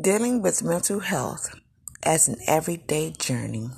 Dealing with mental health as an everyday journey.